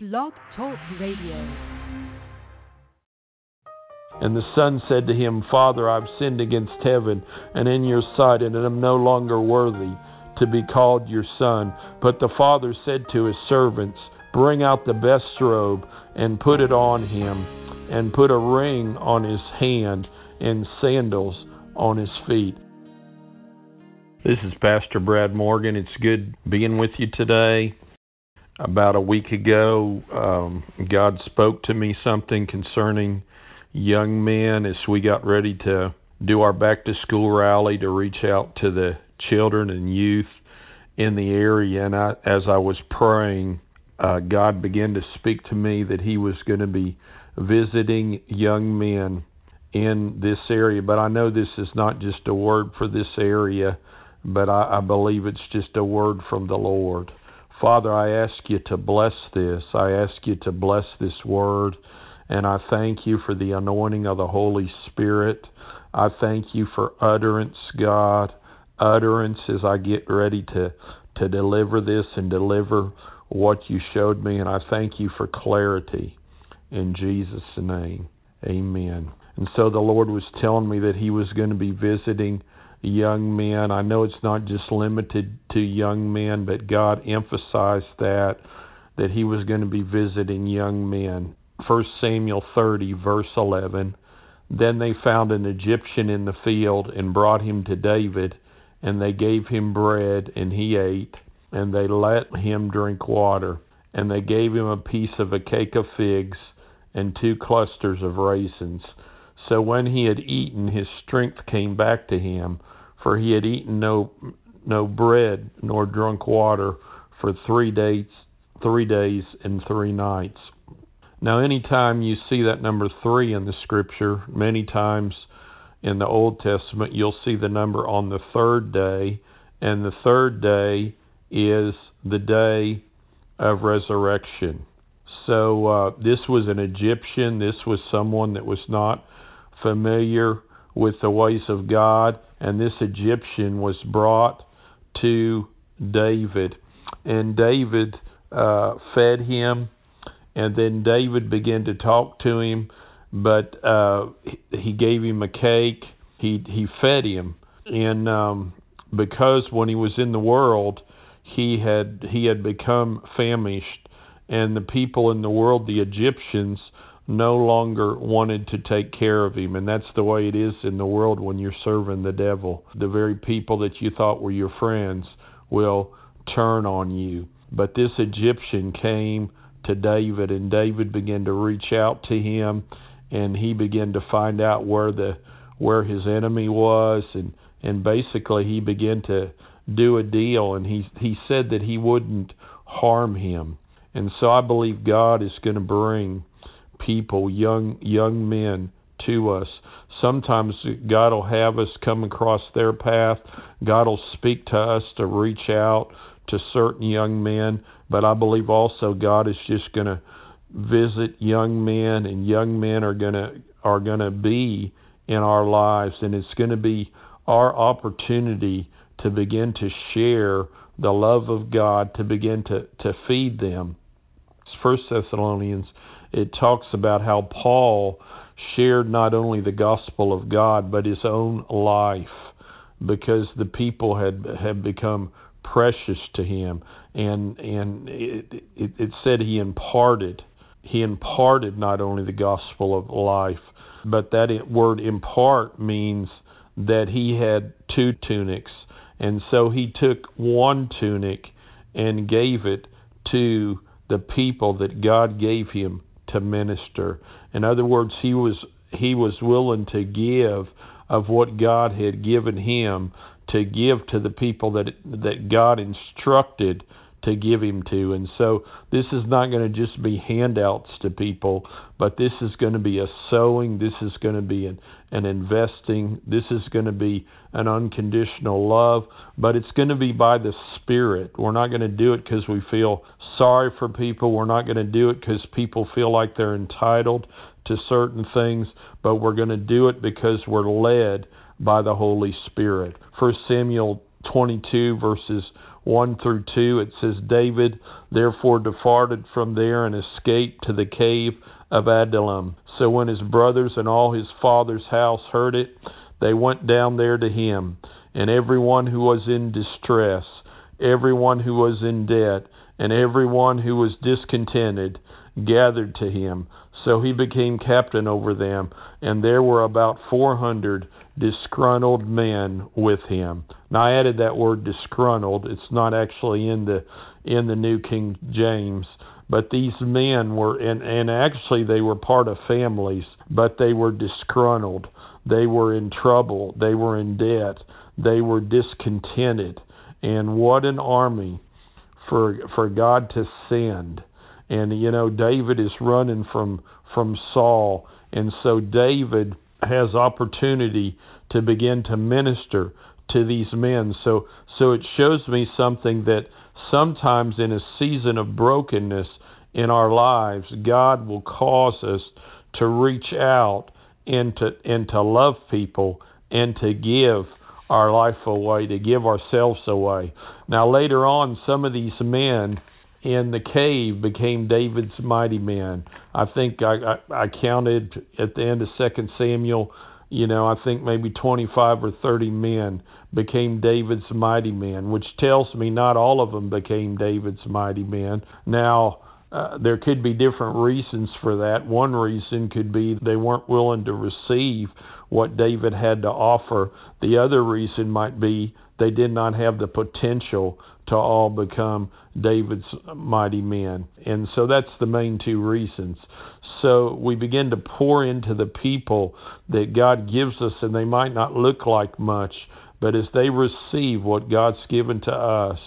Blog Talk Radio. And the son said to him, Father, I've sinned against heaven and in your sight, and I am no longer worthy to be called your son. But the father said to his servants, Bring out the best robe and put it on him, and put a ring on his hand and sandals on his feet. This is Pastor Brad Morgan. It's good being with you today. About a week ago, um, God spoke to me something concerning young men as we got ready to do our back to school rally to reach out to the children and youth in the area. And I, as I was praying, uh, God began to speak to me that He was going to be visiting young men in this area. But I know this is not just a word for this area, but I, I believe it's just a word from the Lord. Father, I ask you to bless this. I ask you to bless this word. And I thank you for the anointing of the Holy Spirit. I thank you for utterance, God. Utterance as I get ready to, to deliver this and deliver what you showed me. And I thank you for clarity. In Jesus' name, amen. And so the Lord was telling me that He was going to be visiting young men. I know it's not just limited to young men, but God emphasized that that he was going to be visiting young men. 1 Samuel 30 verse 11. Then they found an Egyptian in the field and brought him to David, and they gave him bread and he ate, and they let him drink water, and they gave him a piece of a cake of figs and two clusters of raisins. So when he had eaten, his strength came back to him, for he had eaten no no bread nor drunk water for three days three days and three nights. Now anytime you see that number three in the scripture, many times in the Old Testament you'll see the number on the third day, and the third day is the day of resurrection. So uh, this was an Egyptian. This was someone that was not familiar with the ways of God, and this Egyptian was brought to David, and David uh, fed him, and then David began to talk to him, but uh, he gave him a cake. He he fed him, and um, because when he was in the world, he had he had become famished, and the people in the world, the Egyptians, no longer wanted to take care of him. And that's the way it is in the world when you're serving the devil. The very people that you thought were your friends will turn on you. But this Egyptian came to David, and David began to reach out to him, and he began to find out where the where his enemy was, and and basically he began to do a deal, and he he said that he wouldn't harm him. And so I believe God is going to bring people, young young men to us. Sometimes God will have us come across their path. God will speak to us to reach out to certain young men, but I believe also God is just going to visit young men and young men are going to are going to be in our lives and it's going to be our opportunity to begin to share the love of God to begin to to feed them. First Thessalonians it talks about how Paul shared not only the gospel of God but his own life because the people had had become precious to him. And and it, it, it said he imparted he imparted not only the gospel of life but that word impart means that he had two tunics. And so he took one tunic and gave it to the people that God gave him to minister. In other words, he was he was willing to give of what God had given him to give to the people that that God instructed to give him to. And so this is not going to just be handouts to people, but this is going to be a sowing, this is going to be an, an investing, this is going to be an unconditional love, but it's going to be by the Spirit. We're not going to do it because we feel sorry for people. We're not going to do it because people feel like they're entitled to certain things, but we're going to do it because we're led by the Holy Spirit. First Samuel 22 verses 1 through 2, it says, David therefore departed from there and escaped to the cave of Adullam. So when his brothers and all his father's house heard it, they went down there to him, and everyone who was in distress, everyone who was in debt, and everyone who was discontented gathered to him. So he became captain over them, and there were about four hundred disgruntled men with him. Now I added that word disgruntled. It's not actually in the in the New King James, but these men were and and actually they were part of families, but they were disgruntled. They were in trouble. They were in debt. They were discontented. And what an army for for God to send. And you know David is running from from Saul, and so David has opportunity to begin to minister to these men. So so it shows me something that sometimes in a season of brokenness in our lives, God will cause us to reach out and to and to love people and to give our life away, to give ourselves away. Now, later on, some of these men in the cave became David's mighty men. I think I, I, I counted at the end of Second Samuel, you know, I think maybe 25 or 30 men became David's mighty men, which tells me not all of them became David's mighty men. Now, uh, there could be different reasons for that. One reason could be they weren't willing to receive what David had to offer. The other reason might be they did not have the potential to all become David's mighty men. And so that's the main two reasons. So we begin to pour into the people that God gives us, and they might not look like much, but as they receive what God's given to us,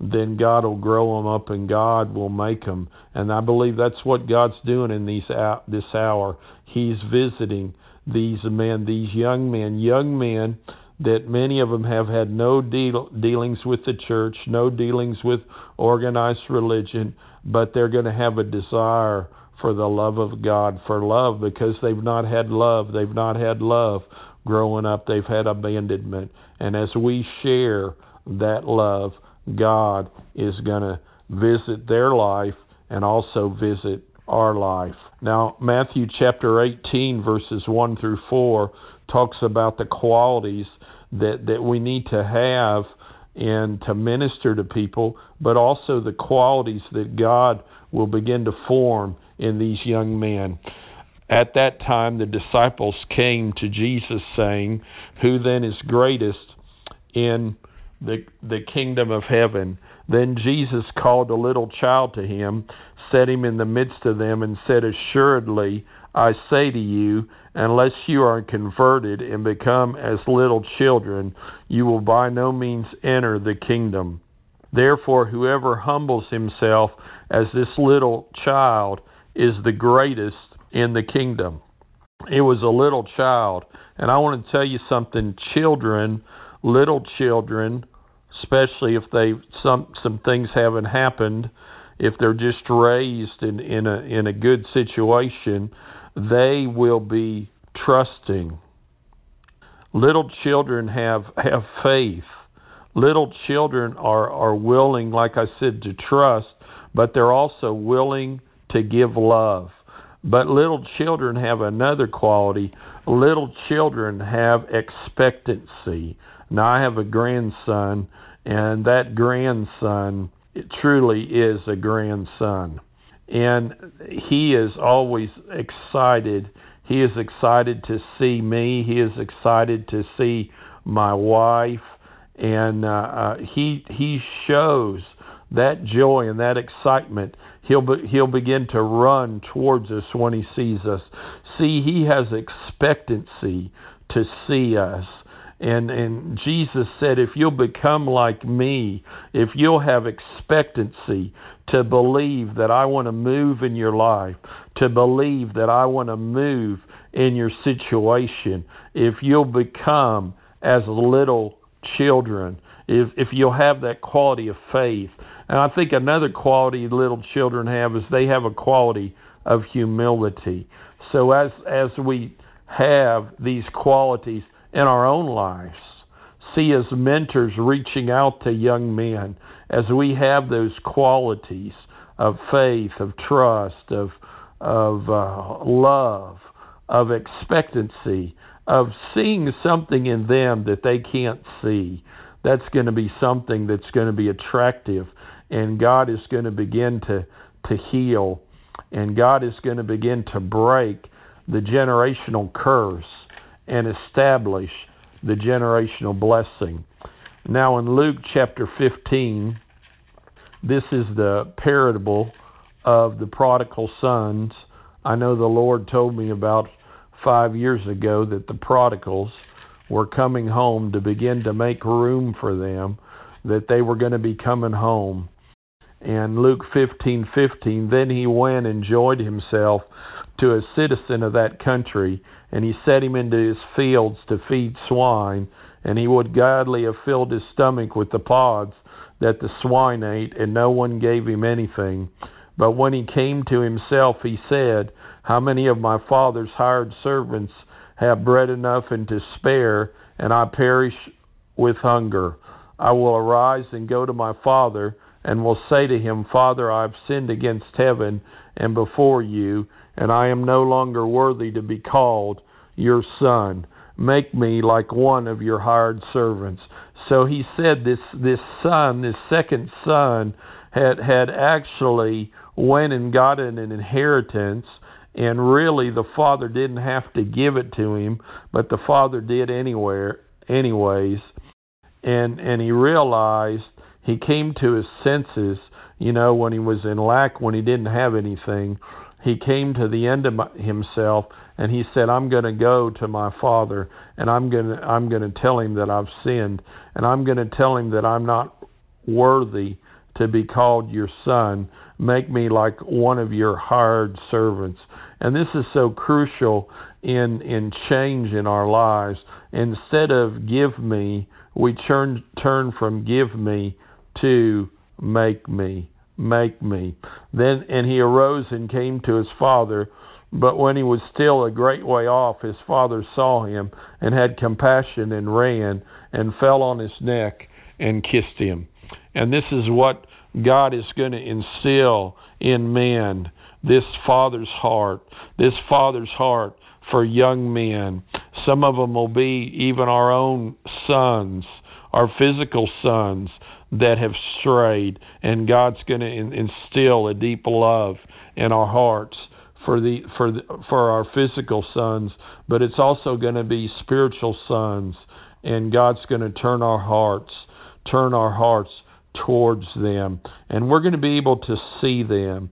then God will grow them up and God will make them. And I believe that's what God's doing in these this hour. He's visiting these men, these young men, young men that many of them have had no deal, dealings with the church, no dealings with organized religion, but they're going to have a desire for the love of God, for love, because they've not had love. They've not had love growing up. They've had abandonment. And as we share that love, God is going to visit their life and also visit our life. Now, Matthew chapter 18, verses 1 through 4, talks about the qualities that, that we need to have and to minister to people, but also the qualities that God will begin to form in these young men. At that time, the disciples came to Jesus, saying, Who then is greatest in the, the kingdom of heaven? Then Jesus called a little child to him, set him in the midst of them, and said, Assuredly, I say to you, unless you are converted and become as little children, you will by no means enter the kingdom. Therefore, whoever humbles himself as this little child is the greatest in the kingdom. It was a little child. And I want to tell you something children, little children, especially if they some some things haven't happened, if they're just raised in in a in a good situation, they will be trusting. Little children have have faith. Little children are are willing, like I said, to trust, but they're also willing to give love. But little children have another quality. Little children have expectancy. Now I have a grandson and that grandson truly is a grandson. And he is always excited. He is excited to see me. He is excited to see my wife. And uh, uh, he he shows that joy and that excitement. He'll be, he'll begin to run towards us when he sees us. See, he has expectancy to see us. And and Jesus said, if you'll become like me, if you'll have expectancy to believe that I want to move in your life, to believe that I want to move in your situation, if you'll become as little children, if if you'll have that quality of faith. And I think another quality little children have is they have a quality of humility. So as as we have these qualities in our own lives. see as mentors reaching out to young men as we have those qualities of faith, of trust, of of uh, love, of expectancy, of seeing something in them that they can't see. That's going to be something that's going to be attractive, and God is going to begin to to heal, and God is going to begin to break the generational curse and establish the generational blessing. Now, in Luke chapter 15, this is the parable of the prodigal sons. I know the Lord told me about five years ago that the prodigals were coming home to begin to make room for them, that they were going to be coming home. And Luke 15:15, then he went and joined himself to a citizen of that country, and he set him into his fields to feed swine, and he would gladly have filled his stomach with the pods that the swine ate, and no one gave him anything. But when he came to himself, he said, How many of my father's hired servants have bread enough and to spare, and I perish with hunger? I will arise and go to my father, and will say to him, Father, I have sinned against heaven and before you, and I am no longer worthy to be called your son. Make me like one of your hired servants. So he said this this son, this second son, had had actually went and got an inheritance and really the father didn't have to give it to him, but the father did anywhere anyways. And and he realized he came to his senses, you know, when he was in lack, when he didn't have anything. He came to the end of my, himself and he said, "I'm going to go to my father and I'm going to I'm going to tell him that I've sinned and I'm going to tell him that I'm not worthy to be called your son. Make me like one of your hired servants." And this is so crucial in in change in our lives. Instead of give me, we turn turn from give me to make me, make me. Then and he arose and came to his father. But when he was still a great way off, his father saw him and had compassion and ran and fell on his neck and kissed him. And this is what God is going to instill in men this father's heart, this father's heart for young men. Some of them will be even our own sons, our physical sons that have strayed, and God's going to instill a deep love in our hearts for the for the, for our physical sons, but it's also going to be spiritual sons, and God's going to turn our hearts, turn our hearts towards them, and we're going to be able to see them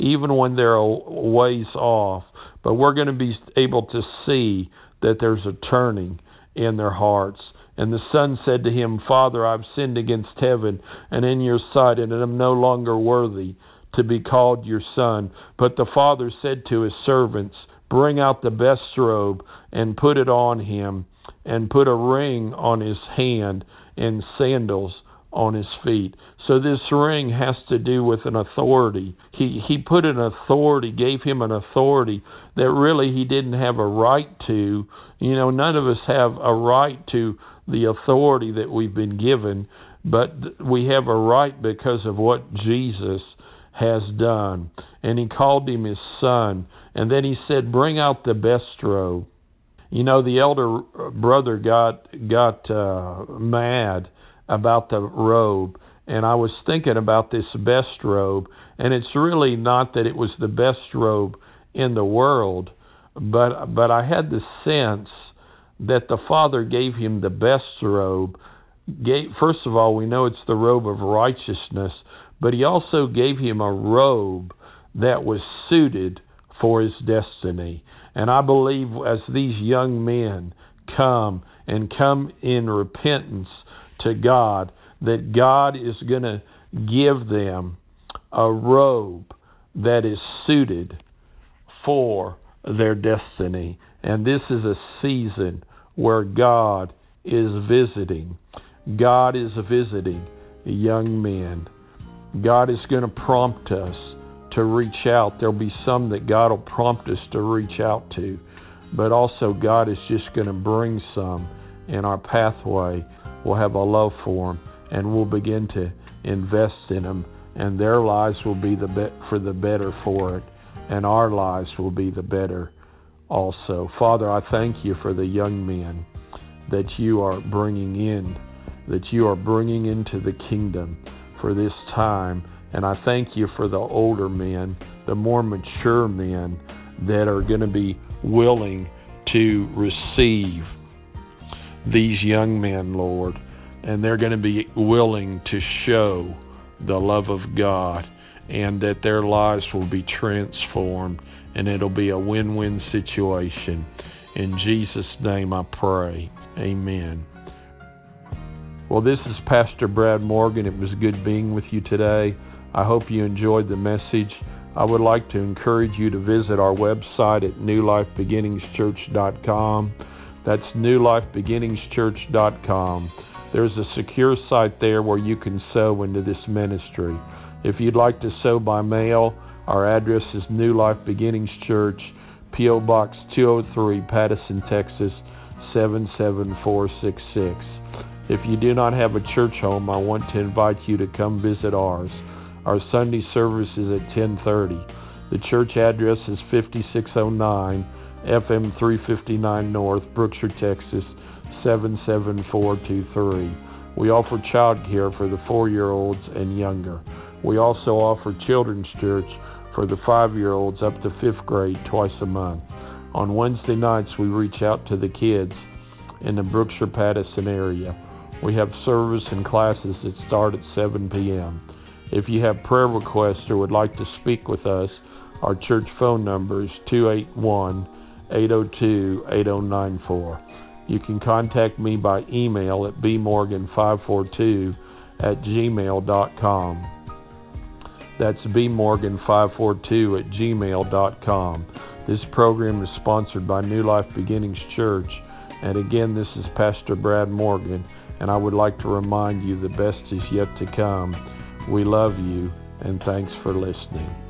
even when they're a ways off. But we're going to be able to see that there's a turning in their hearts. And the son said to him, Father, I've sinned against heaven and in your sight, and am no longer worthy to be called your son. But the father said to his servants, Bring out the best robe and put it on him, and put a ring on his hand and sandals on his feet. So this ring has to do with an authority. He he put an authority, gave him an authority that really he didn't have a right to. You know, none of us have a right to the authority that we've been given, but we have a right because of what Jesus has done. And he called him his son. And then he said, "Bring out the best robe." You know, the elder brother got got uh, mad about the robe, and I was thinking about this best robe, and it's really not that it was the best robe in the world, but but I had the sense that the Father gave him the best robe. First of all, we know it's the robe of righteousness, but he also gave him a robe that was suited for his destiny. And I believe as these young men come and come in repentance to God that God is going to give them a robe that is suited for their destiny. And this is a season where God is visiting. God is visiting young men. God is going to prompt us to reach out. There'll be some that God will prompt us to reach out to, but also God is just going to bring some in our pathway will have a love for them, and we'll begin to invest in them, and their lives will be the be- for the better for it, and our lives will be the better also. Father, I thank you for the young men that you are bringing in, that you are bringing into the kingdom for this time, and I thank you for the older men, the more mature men that are going to be willing to receive these young men, Lord, and they're going to be willing to show the love of God and that their lives will be transformed and it'll be a win win situation. In Jesus' name I pray. Amen. Well, this is Pastor Brad Morgan. It was good being with you today. I hope you enjoyed the message. I would like to encourage you to visit our website at newlifebeginningschurch.com. That's newlifebeginningschurch.com. There's a secure site there where you can sow into this ministry. If you'd like to sow by mail, our address is New Life Beginnings Church, P.O. Box 203, Pattison, Texas 77466. If you do not have a church home, I want to invite you to come visit ours. Our Sunday service is at 10:30. The church address is 5609 FM 359 North, Brookshire, Texas 77423. We offer child care for the 4-year-olds and younger. We also offer children's church for the 5-year-olds up to 5th grade twice a month. On Wednesday nights we reach out to the kids in the Brookshire Pattison area. We have service and classes that start at 7 p.m. If you have prayer requests or would like to speak with us, our church phone number is 281 802 8094. You can contact me by email at bmorgan542 at gmail.com. That's bmorgan542 at gmail.com. This program is sponsored by New Life Beginnings Church. And again, this is Pastor Brad Morgan, and I would like to remind you the best is yet to come. We love you, and thanks for listening.